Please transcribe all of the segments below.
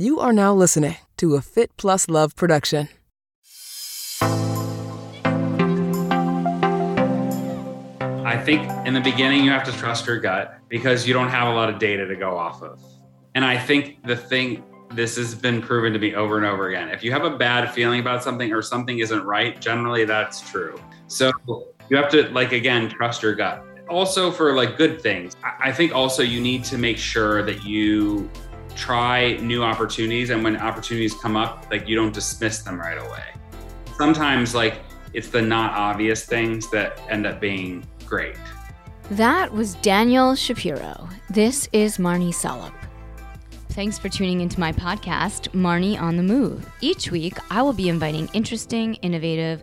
You are now listening to a Fit Plus Love production. I think in the beginning you have to trust your gut because you don't have a lot of data to go off of. And I think the thing this has been proven to be over and over again. If you have a bad feeling about something or something isn't right, generally that's true. So you have to like again trust your gut. Also for like good things, I think also you need to make sure that you try new opportunities and when opportunities come up, like you don't dismiss them right away. Sometimes like it's the not obvious things that end up being great. That was Daniel Shapiro. This is Marnie Salup. Thanks for tuning into my podcast, Marnie on the Move. Each week, I will be inviting interesting, innovative,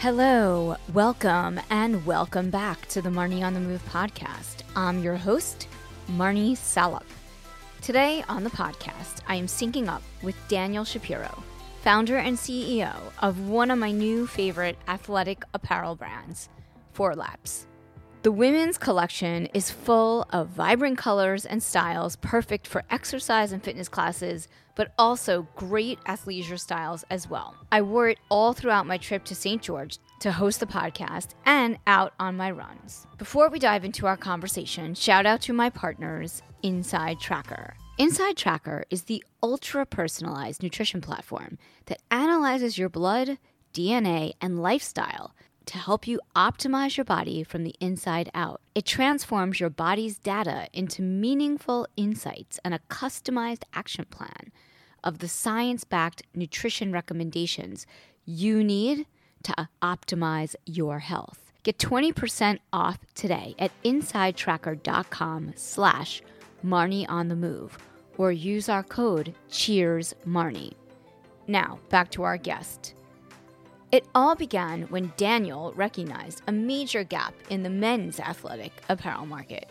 Hello, welcome, and welcome back to the Marnie on the Move podcast. I'm your host, Marnie Salup. Today on the podcast, I am syncing up with Daniel Shapiro, founder and CEO of one of my new favorite athletic apparel brands, Four Laps. The women's collection is full of vibrant colors and styles perfect for exercise and fitness classes, but also great athleisure styles as well. I wore it all throughout my trip to St. George to host the podcast and out on my runs. Before we dive into our conversation, shout out to my partners, Inside Tracker. Inside Tracker is the ultra personalized nutrition platform that analyzes your blood, DNA, and lifestyle to help you optimize your body from the inside out. It transforms your body's data into meaningful insights and a customized action plan of the science backed nutrition recommendations you need to optimize your health. Get 20% off today at insidetracker.com slash Marnie on the move or use our code Cheers Marnie. Now, back to our guest. It all began when Daniel recognized a major gap in the men's athletic apparel market.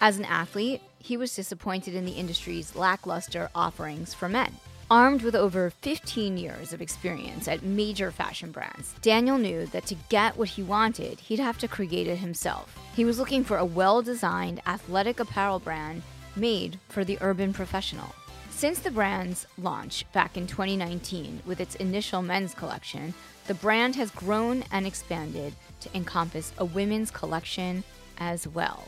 As an athlete, he was disappointed in the industry's lackluster offerings for men. Armed with over 15 years of experience at major fashion brands, Daniel knew that to get what he wanted, he'd have to create it himself. He was looking for a well designed athletic apparel brand made for the urban professional. Since the brand's launch back in 2019 with its initial men's collection, the brand has grown and expanded to encompass a women's collection as well.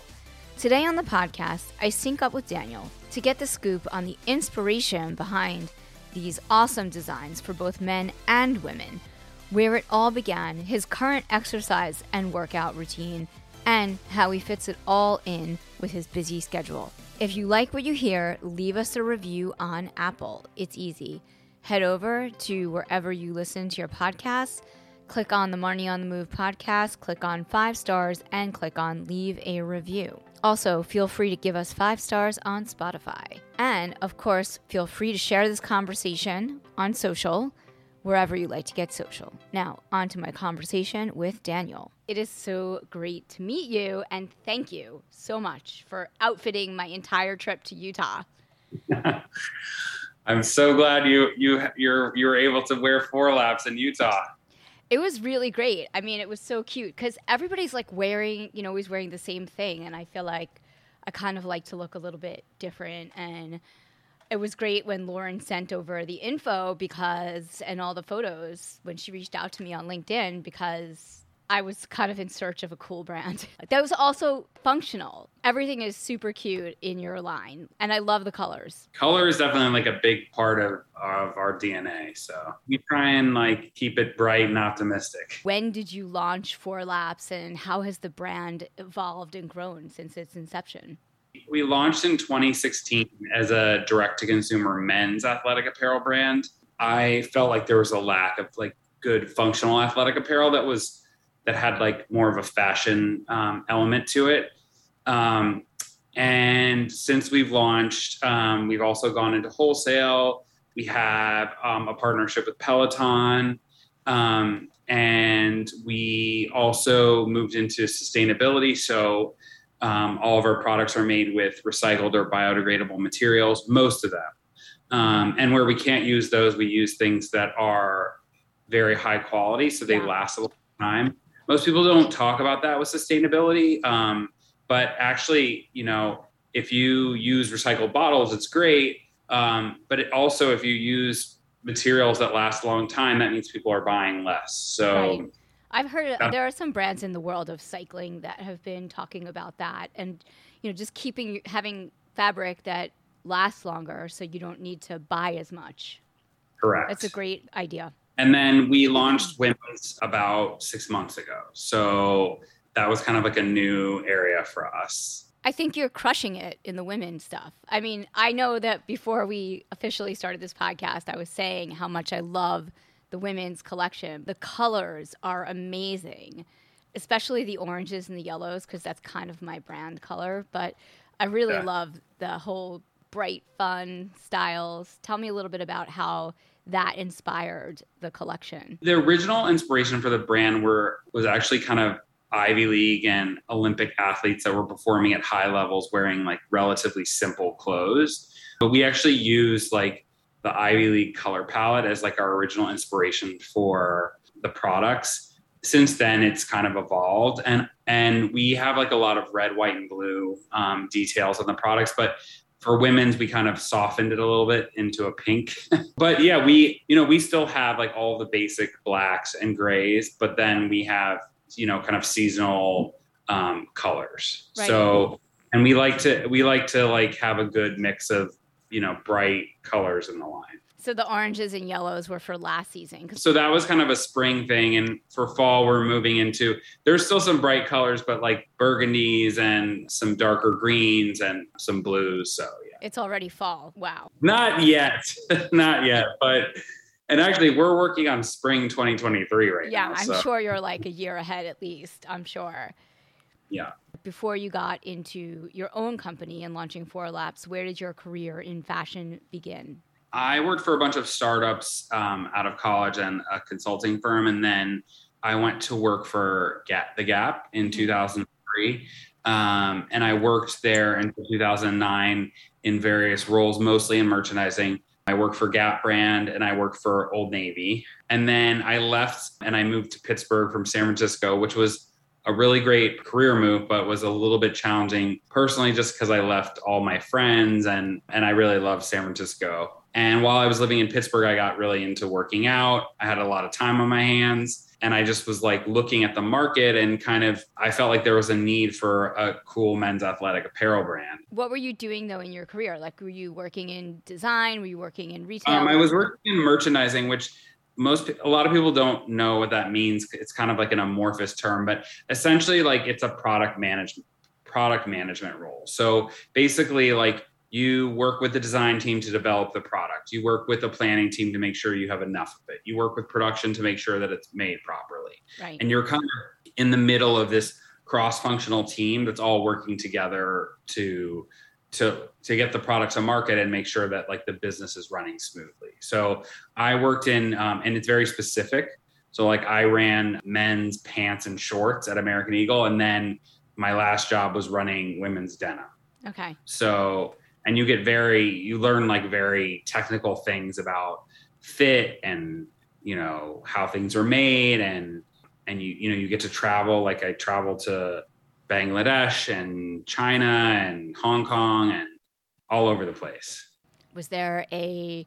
Today on the podcast, I sync up with Daniel to get the scoop on the inspiration behind these awesome designs for both men and women, where it all began, his current exercise and workout routine, and how he fits it all in with his busy schedule. If you like what you hear, leave us a review on Apple. It's easy. Head over to wherever you listen to your podcasts, click on the Marnie on the Move podcast, click on five stars, and click on leave a review. Also, feel free to give us five stars on Spotify. And of course, feel free to share this conversation on social wherever you like to get social. Now, on to my conversation with Daniel. It is so great to meet you, and thank you so much for outfitting my entire trip to Utah. I'm so glad you you you're you were able to wear four laps in Utah. It was really great. I mean, it was so cute because everybody's like wearing, you know, always wearing the same thing, and I feel like I kind of like to look a little bit different and it was great when Lauren sent over the info because and all the photos when she reached out to me on LinkedIn because I was kind of in search of a cool brand. that was also functional. Everything is super cute in your line, and I love the colors. Color is definitely like a big part of, of our DNA. So we try and like keep it bright and optimistic. When did you launch Four Laps, and how has the brand evolved and grown since its inception? We launched in 2016 as a direct to consumer men's athletic apparel brand. I felt like there was a lack of like good functional athletic apparel that was that had like more of a fashion um, element to it. Um, and since we've launched, um, we've also gone into wholesale. we have um, a partnership with Peloton. Um, and we also moved into sustainability. So um, all of our products are made with recycled or biodegradable materials, most of them. Um, and where we can't use those, we use things that are very high quality, so they yeah. last a long time. Most people don't talk about that with sustainability, um, but actually, you know, if you use recycled bottles, it's great. Um, but it also, if you use materials that last a long time, that means people are buying less. So. Right. I've heard uh, there are some brands in the world of cycling that have been talking about that, and you know, just keeping having fabric that lasts longer, so you don't need to buy as much. Correct. That's a great idea. And then we launched women's about six months ago, so that was kind of like a new area for us. I think you're crushing it in the women stuff. I mean, I know that before we officially started this podcast, I was saying how much I love the women's collection. The colors are amazing, especially the oranges and the yellows, because that's kind of my brand color. But I really yeah. love the whole bright, fun styles. Tell me a little bit about how that inspired the collection. The original inspiration for the brand were was actually kind of Ivy League and Olympic athletes that were performing at high levels wearing like relatively simple clothes. But we actually used like the Ivy League color palette as like our original inspiration for the products. Since then, it's kind of evolved, and and we have like a lot of red, white, and blue um, details on the products. But for women's, we kind of softened it a little bit into a pink. but yeah, we you know we still have like all the basic blacks and grays, but then we have you know kind of seasonal um, colors. Right. So and we like to we like to like have a good mix of you know bright colors in the line. So the oranges and yellows were for last season. So that was kind of a spring thing, and for fall we're moving into. There's still some bright colors, but like burgundies and some darker greens and some blues. So yeah, it's already fall. Wow. Not yet, not yet, but and actually, we're working on spring 2023 right yeah, now. Yeah, I'm sure you're like a year ahead at least. I'm sure. Yeah. Before you got into your own company and launching Four Laps, where did your career in fashion begin? I worked for a bunch of startups um, out of college and a consulting firm, and then I went to work for Gap, the Gap in mm-hmm. 2003. Um, and I worked there until 2009 in various roles, mostly in merchandising. I worked for Gap brand and I worked for Old Navy. And then I left and I moved to Pittsburgh from San Francisco, which was a really great career move, but was a little bit challenging personally just because I left all my friends and and I really loved San Francisco. And while I was living in Pittsburgh, I got really into working out. I had a lot of time on my hands and I just was like looking at the market and kind of I felt like there was a need for a cool men's athletic apparel brand. What were you doing though in your career? Like were you working in design? Were you working in retail? Um, I was working in merchandising, which most a lot of people don't know what that means. It's kind of like an amorphous term, but essentially like it's a product management product management role. So basically like you work with the design team to develop the product you work with the planning team to make sure you have enough of it you work with production to make sure that it's made properly right. and you're kind of in the middle of this cross-functional team that's all working together to to to get the product to market and make sure that like the business is running smoothly. So i worked in um, and it's very specific. So like i ran men's pants and shorts at american eagle and then my last job was running women's denim. Okay. So and you get very you learn like very technical things about fit and you know how things are made and and you you know you get to travel. Like i traveled to bangladesh and china and hong kong and all over the place was there a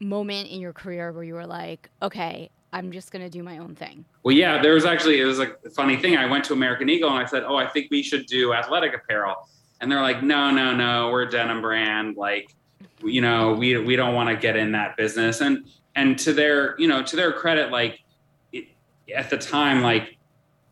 moment in your career where you were like okay i'm just going to do my own thing well yeah there was actually it was a funny thing i went to american eagle and i said oh i think we should do athletic apparel and they're like, no, no, no, we're a denim brand. Like, you know, we we don't want to get in that business. And and to their, you know, to their credit, like it, at the time, like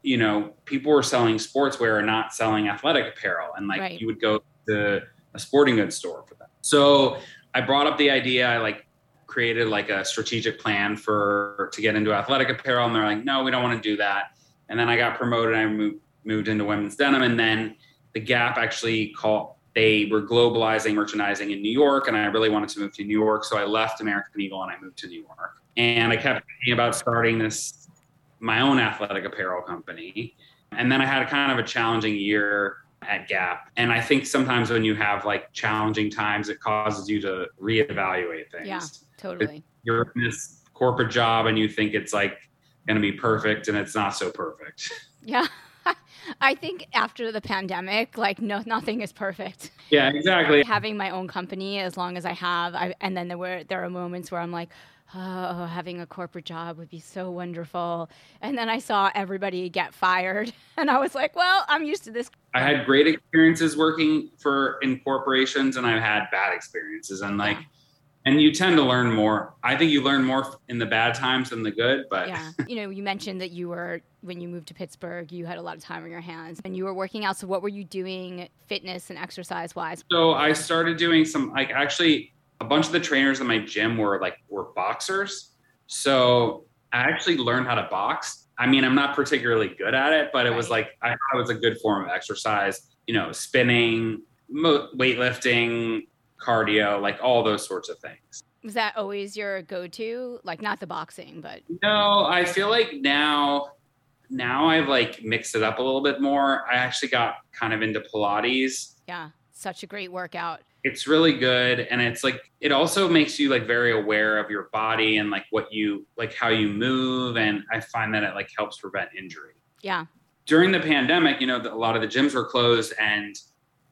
you know, people were selling sportswear and not selling athletic apparel, and like right. you would go to a sporting goods store for that. So I brought up the idea. I like created like a strategic plan for to get into athletic apparel, and they're like, no, we don't want to do that. And then I got promoted. I moved moved into women's denim, and then the Gap actually call they were globalizing merchandising in New York, and I really wanted to move to New York. So I left American Eagle and I moved to New York. And I kept thinking about starting this my own athletic apparel company. And then I had a kind of a challenging year at Gap. And I think sometimes when you have like challenging times, it causes you to reevaluate things. Yeah, totally. You're in this corporate job and you think it's like going to be perfect and it's not so perfect. Yeah. I think after the pandemic, like no, nothing is perfect. Yeah, exactly. Having my own company as long as I have, I, and then there were there are moments where I'm like, oh, having a corporate job would be so wonderful. And then I saw everybody get fired, and I was like, well, I'm used to this. I had great experiences working for in corporations, and I've had bad experiences, and like. And you tend to learn more. I think you learn more in the bad times than the good, but yeah. You know, you mentioned that you were when you moved to Pittsburgh, you had a lot of time on your hands and you were working out. So what were you doing fitness and exercise wise? So I started doing some like actually a bunch of the trainers in my gym were like were boxers. So I actually learned how to box. I mean, I'm not particularly good at it, but it right. was like I thought it was a good form of exercise. You know, spinning, mo- weightlifting, cardio, like all those sorts of things. Was that always your go-to? Like not the boxing, but no. I feel like now, now I've like mixed it up a little bit more. I actually got kind of into Pilates. Yeah, such a great workout it's really good and it's like it also makes you like very aware of your body and like what you like how you move and i find that it like helps prevent injury. Yeah. During the pandemic you know a lot of the gyms were closed and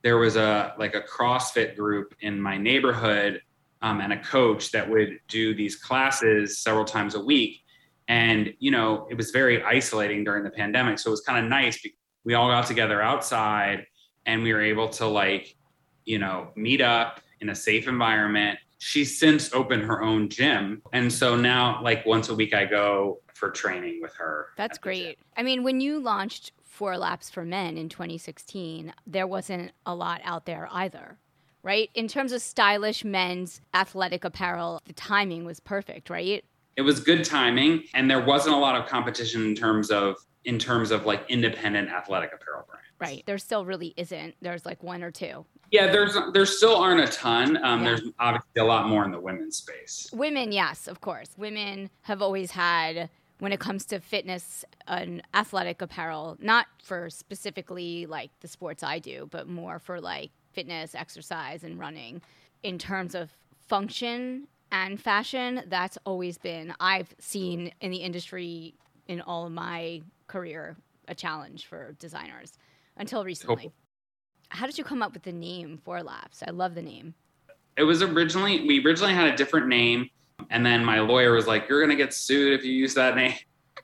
there was a like a crossfit group in my neighborhood um, and a coach that would do these classes several times a week. And you know it was very isolating during the pandemic so it was kind of nice because we all got together outside and we were able to like you know, meet up in a safe environment. She's since opened her own gym. And so now, like, once a week, I go for training with her. That's great. I mean, when you launched Four Laps for Men in 2016, there wasn't a lot out there either, right? In terms of stylish men's athletic apparel, the timing was perfect, right? It was good timing, and there wasn't a lot of competition in terms of in terms of like independent athletic apparel brands. Right. There still really isn't. There's like one or two. Yeah, there's there still aren't a ton. Um, yeah. There's obviously a lot more in the women's space. Women, yes, of course. Women have always had when it comes to fitness and athletic apparel, not for specifically like the sports I do, but more for like fitness, exercise, and running. In terms of function and fashion, that's always been I've seen in the industry in all of my career a challenge for designers until recently. How did you come up with the name Four Laps? I love the name. It was originally we originally had a different name, and then my lawyer was like, "You're gonna get sued if you use that name."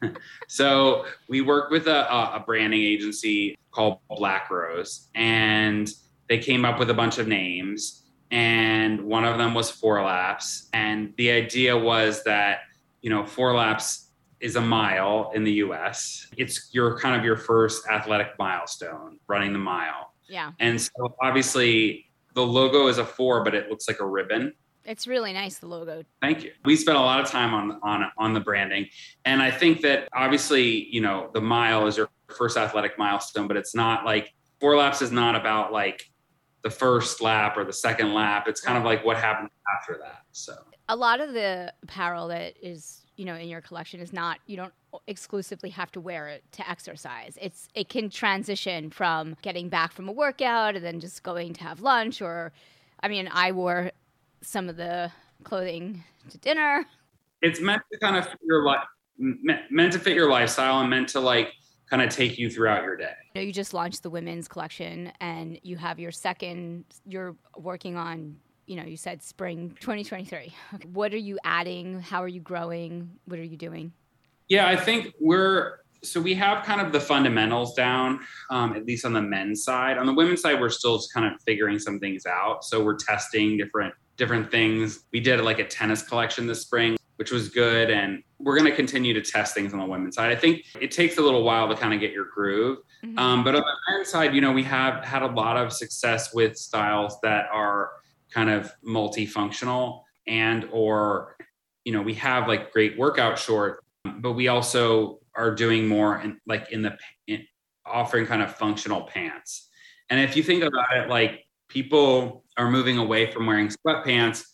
so we worked with a, a branding agency called Black Rose, and they came up with a bunch of names, and one of them was Four Laps, and the idea was that you know Four Laps is a mile in the US. It's your kind of your first athletic milestone, running the mile. Yeah. And so obviously the logo is a four, but it looks like a ribbon. It's really nice the logo. Thank you. We spent a lot of time on on on the branding, and I think that obviously, you know, the mile is your first athletic milestone, but it's not like four laps is not about like the first lap or the second lap. It's kind of like what happened after that. So a lot of the apparel that is you know in your collection is not you don't exclusively have to wear it to exercise it's it can transition from getting back from a workout and then just going to have lunch or i mean i wore some of the clothing to dinner it's meant to kind of fit your life meant to fit your lifestyle and meant to like kind of take you throughout your day. You, know, you just launched the women's collection and you have your second, you're working on you know, you said spring 2023. Okay. What are you adding? How are you growing? What are you doing? Yeah, I think we're so we have kind of the fundamentals down, um, at least on the men's side. On the women's side, we're still kind of figuring some things out. So we're testing different different things. We did like a tennis collection this spring, which was good, and we're going to continue to test things on the women's side. I think it takes a little while to kind of get your groove, mm-hmm. um, but on the men's side, you know, we have had a lot of success with styles that are kind of multifunctional and or you know we have like great workout shorts but we also are doing more and like in the in offering kind of functional pants and if you think about it like people are moving away from wearing sweatpants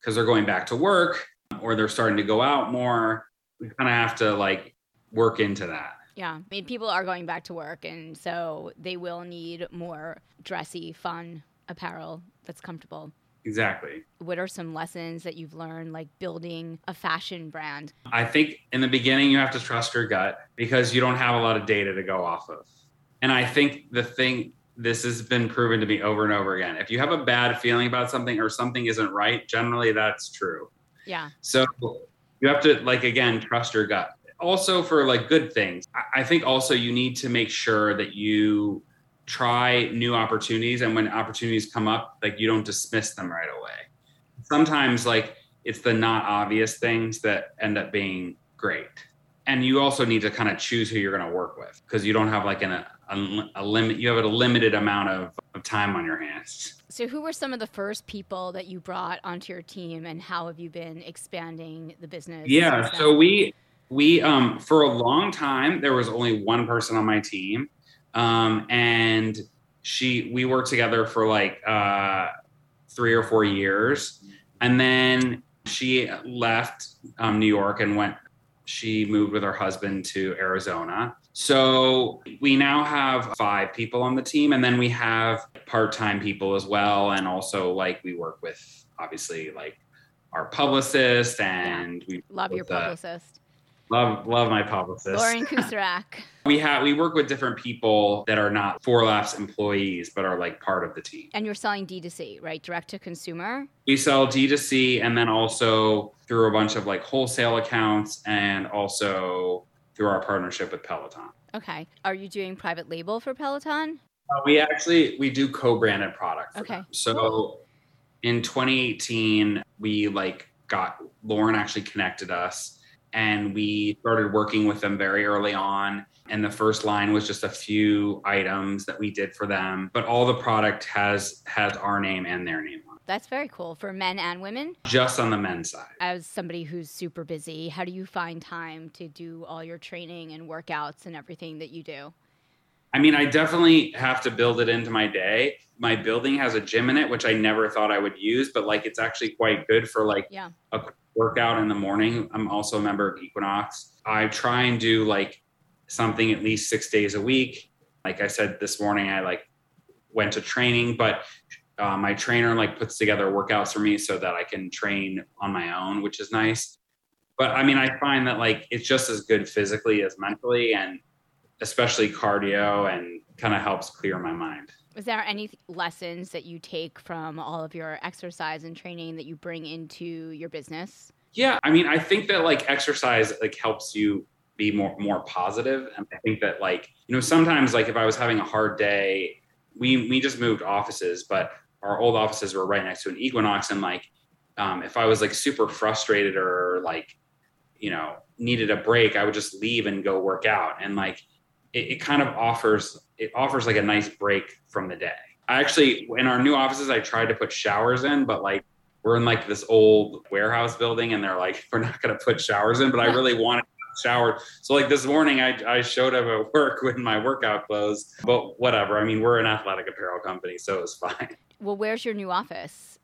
because they're going back to work or they're starting to go out more. We kind of have to like work into that. Yeah. I mean, people are going back to work, and so they will need more dressy, fun apparel that's comfortable. Exactly. What are some lessons that you've learned, like building a fashion brand? I think in the beginning, you have to trust your gut because you don't have a lot of data to go off of. And I think the thing, this has been proven to me over and over again. If you have a bad feeling about something or something isn't right, generally that's true. Yeah. So you have to, like, again, trust your gut. Also, for like good things, I think also you need to make sure that you try new opportunities and when opportunities come up like you don't dismiss them right away sometimes like it's the not obvious things that end up being great and you also need to kind of choose who you're going to work with because you don't have like an, a, a limit you have a limited amount of, of time on your hands so who were some of the first people that you brought onto your team and how have you been expanding the business yeah so we we um for a long time there was only one person on my team um, and she we worked together for like uh, three or four years, and then she left um, New York and went. She moved with her husband to Arizona. So we now have five people on the team, and then we have part-time people as well, and also like we work with obviously like our publicist, and yeah. we love your publicist. Love love my publicist. Lauren Kusarak. we have we work with different people that are not Four Laps employees, but are like part of the team. And you're selling D2C, right? Direct to consumer? We sell D2C and then also through a bunch of like wholesale accounts and also through our partnership with Peloton. Okay. Are you doing private label for Peloton? Uh, we actually we do co-branded product. okay. Them. So cool. in 2018, we like got Lauren actually connected us and we started working with them very early on and the first line was just a few items that we did for them but all the product has has our name and their name on it that's very cool for men and women just on the men's side as somebody who's super busy how do you find time to do all your training and workouts and everything that you do i mean i definitely have to build it into my day my building has a gym in it which i never thought i would use but like it's actually quite good for like yeah. a workout in the morning. I'm also a member of Equinox. I try and do like something at least six days a week. Like I said this morning, I like went to training, but uh, my trainer like puts together workouts for me so that I can train on my own, which is nice. But I mean, I find that like it's just as good physically as mentally, and especially cardio, and kind of helps clear my mind. Is there any lessons that you take from all of your exercise and training that you bring into your business? Yeah, I mean, I think that like exercise like helps you be more more positive, and I think that like you know sometimes like if I was having a hard day, we we just moved offices, but our old offices were right next to an Equinox, and like um, if I was like super frustrated or like you know needed a break, I would just leave and go work out, and like it, it kind of offers it offers like a nice break from the day. I actually in our new offices I tried to put showers in, but like we're in like this old warehouse building and they're like, we're not gonna put showers in, but I really wanted shower. So like this morning I, I showed up at work with my workout clothes, but whatever. I mean, we're an athletic apparel company, so it's fine. Well, where's your new office?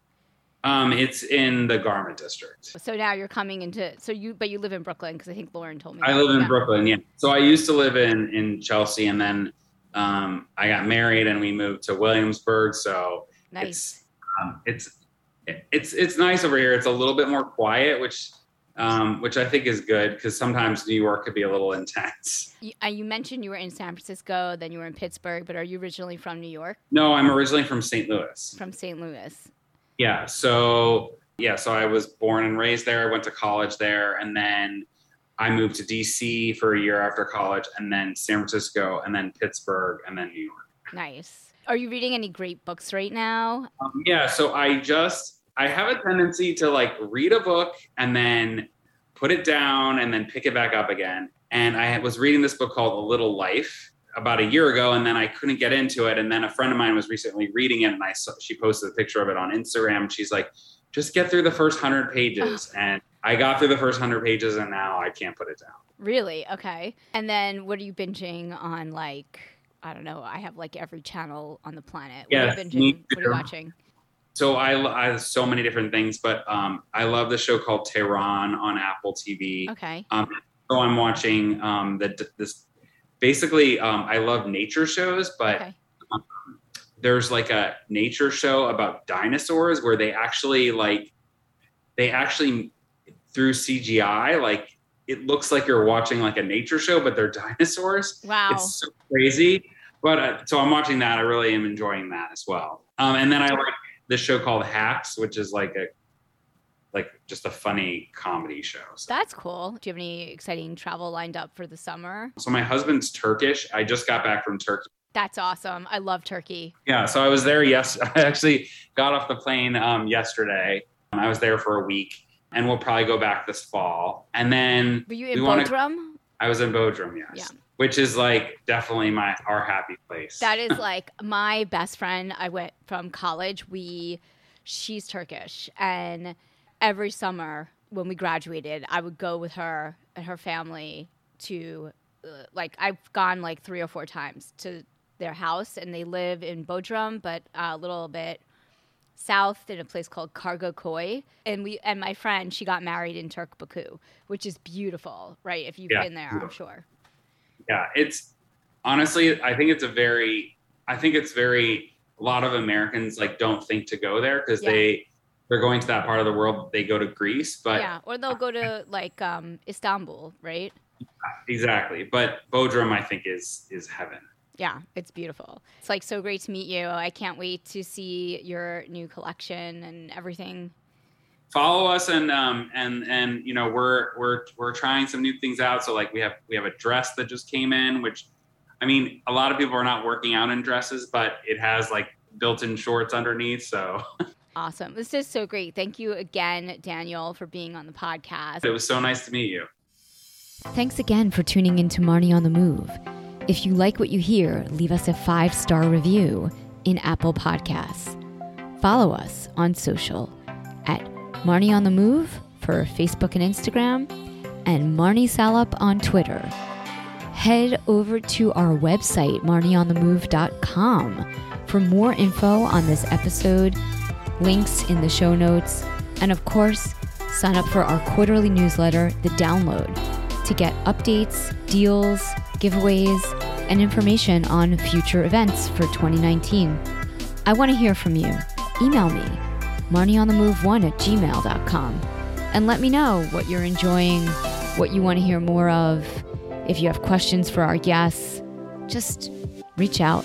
Um, it's in the garment district. So now you're coming into so you but you live in Brooklyn because I think Lauren told me. I live in. Brooklyn, yeah. So I used to live in in Chelsea and then um, I got married and we moved to Williamsburg. So nice. it's um, it's it's it's nice over here. It's a little bit more quiet, which um, which I think is good because sometimes New York could be a little intense. You, uh, you, mentioned you were in San Francisco, then you were in Pittsburgh, but are you originally from New York? No, I'm originally from St. Louis. From St. Louis. Yeah. So yeah, so I was born and raised there. I went to college there, and then I moved to DC for a year after college, and then San Francisco, and then Pittsburgh, and then New York. Nice. Are you reading any great books right now? Um, yeah. So I just I have a tendency to like read a book and then put it down and then pick it back up again. And I was reading this book called A Little Life about a year ago, and then I couldn't get into it. And then a friend of mine was recently reading it, and I saw she posted a picture of it on Instagram. She's like, "Just get through the first hundred pages," oh. and I got through the first hundred pages, and now I can't put it down. Really? Okay. And then what are you binging on, like I don't know. I have like every channel on the planet. Yeah, what, are you binging? what are you watching? So I, I have so many different things, but um, I love the show called Tehran on Apple TV. Okay. Um, so I'm watching um, the this. Basically, um, I love nature shows, but Okay. there's like a nature show about dinosaurs where they actually like they actually through CGI like it looks like you're watching like a nature show, but they're dinosaurs. Wow. It's so crazy. But uh, so I'm watching that. I really am enjoying that as well. Um, and then I like this show called Hacks, which is like a like just a funny comedy show. So, That's cool. Do you have any exciting travel lined up for the summer? so my husband's Turkish. I just got back from Turkey. That's awesome. I love Turkey. Yeah, so I was there. Yes, I actually got off the plane um, yesterday. I was there for a week, and we'll probably go back this fall. And then Were you in We wanna- Bodrum? I was in Bodrum, yes, Yeah. which is like definitely my our happy place. That is like my best friend. I went from college. We, she's Turkish, and every summer when we graduated, I would go with her and her family to, uh, like, I've gone like three or four times to their house, and they live in Bodrum, but a little bit south in a place called Kargokoy. And we and my friend, she got married in Türkbükü, which is beautiful, right? If you've Yeah, been there, I'm sure. yeah, it's honestly, I think it's a very, I think it's very. A lot of Americans like don't think to go there because Yeah. they they're going to that part of the world. They go to Greece, but yeah, or they'll go to like um, Istanbul, right? exactly. But Bodrum, I think, is is heaven. Yeah, it's beautiful. It's like so great to meet you. I can't wait to see your new collection and everything. follow us and um and and you know we're we're we're trying some new things out so like we have we have a dress that just came in which i mean a lot of people are not working out in dresses but it has like built-in shorts underneath so Awesome. This is so great. Thank you again, Daniel, for being on the podcast. it was so nice to meet you Thanks again for tuning in to Marnie on the Move. If you like what you hear, leave us a five star review in Apple Podcasts. Follow us on social at Marnie on the Move for Facebook and Instagram, and Marnie Salup on Twitter. Head over to our website, marnieonthemove.com, for more info on this episode, links in the show notes, and of course, sign up for our quarterly newsletter, The Download to get updates, deals, giveaways, and information on future events for 2019. I want to hear from you. Email me, marnieonthemove1 at gmail.com, and let me know what you're enjoying, what you want to hear more of. If you have questions for our guests, just reach out.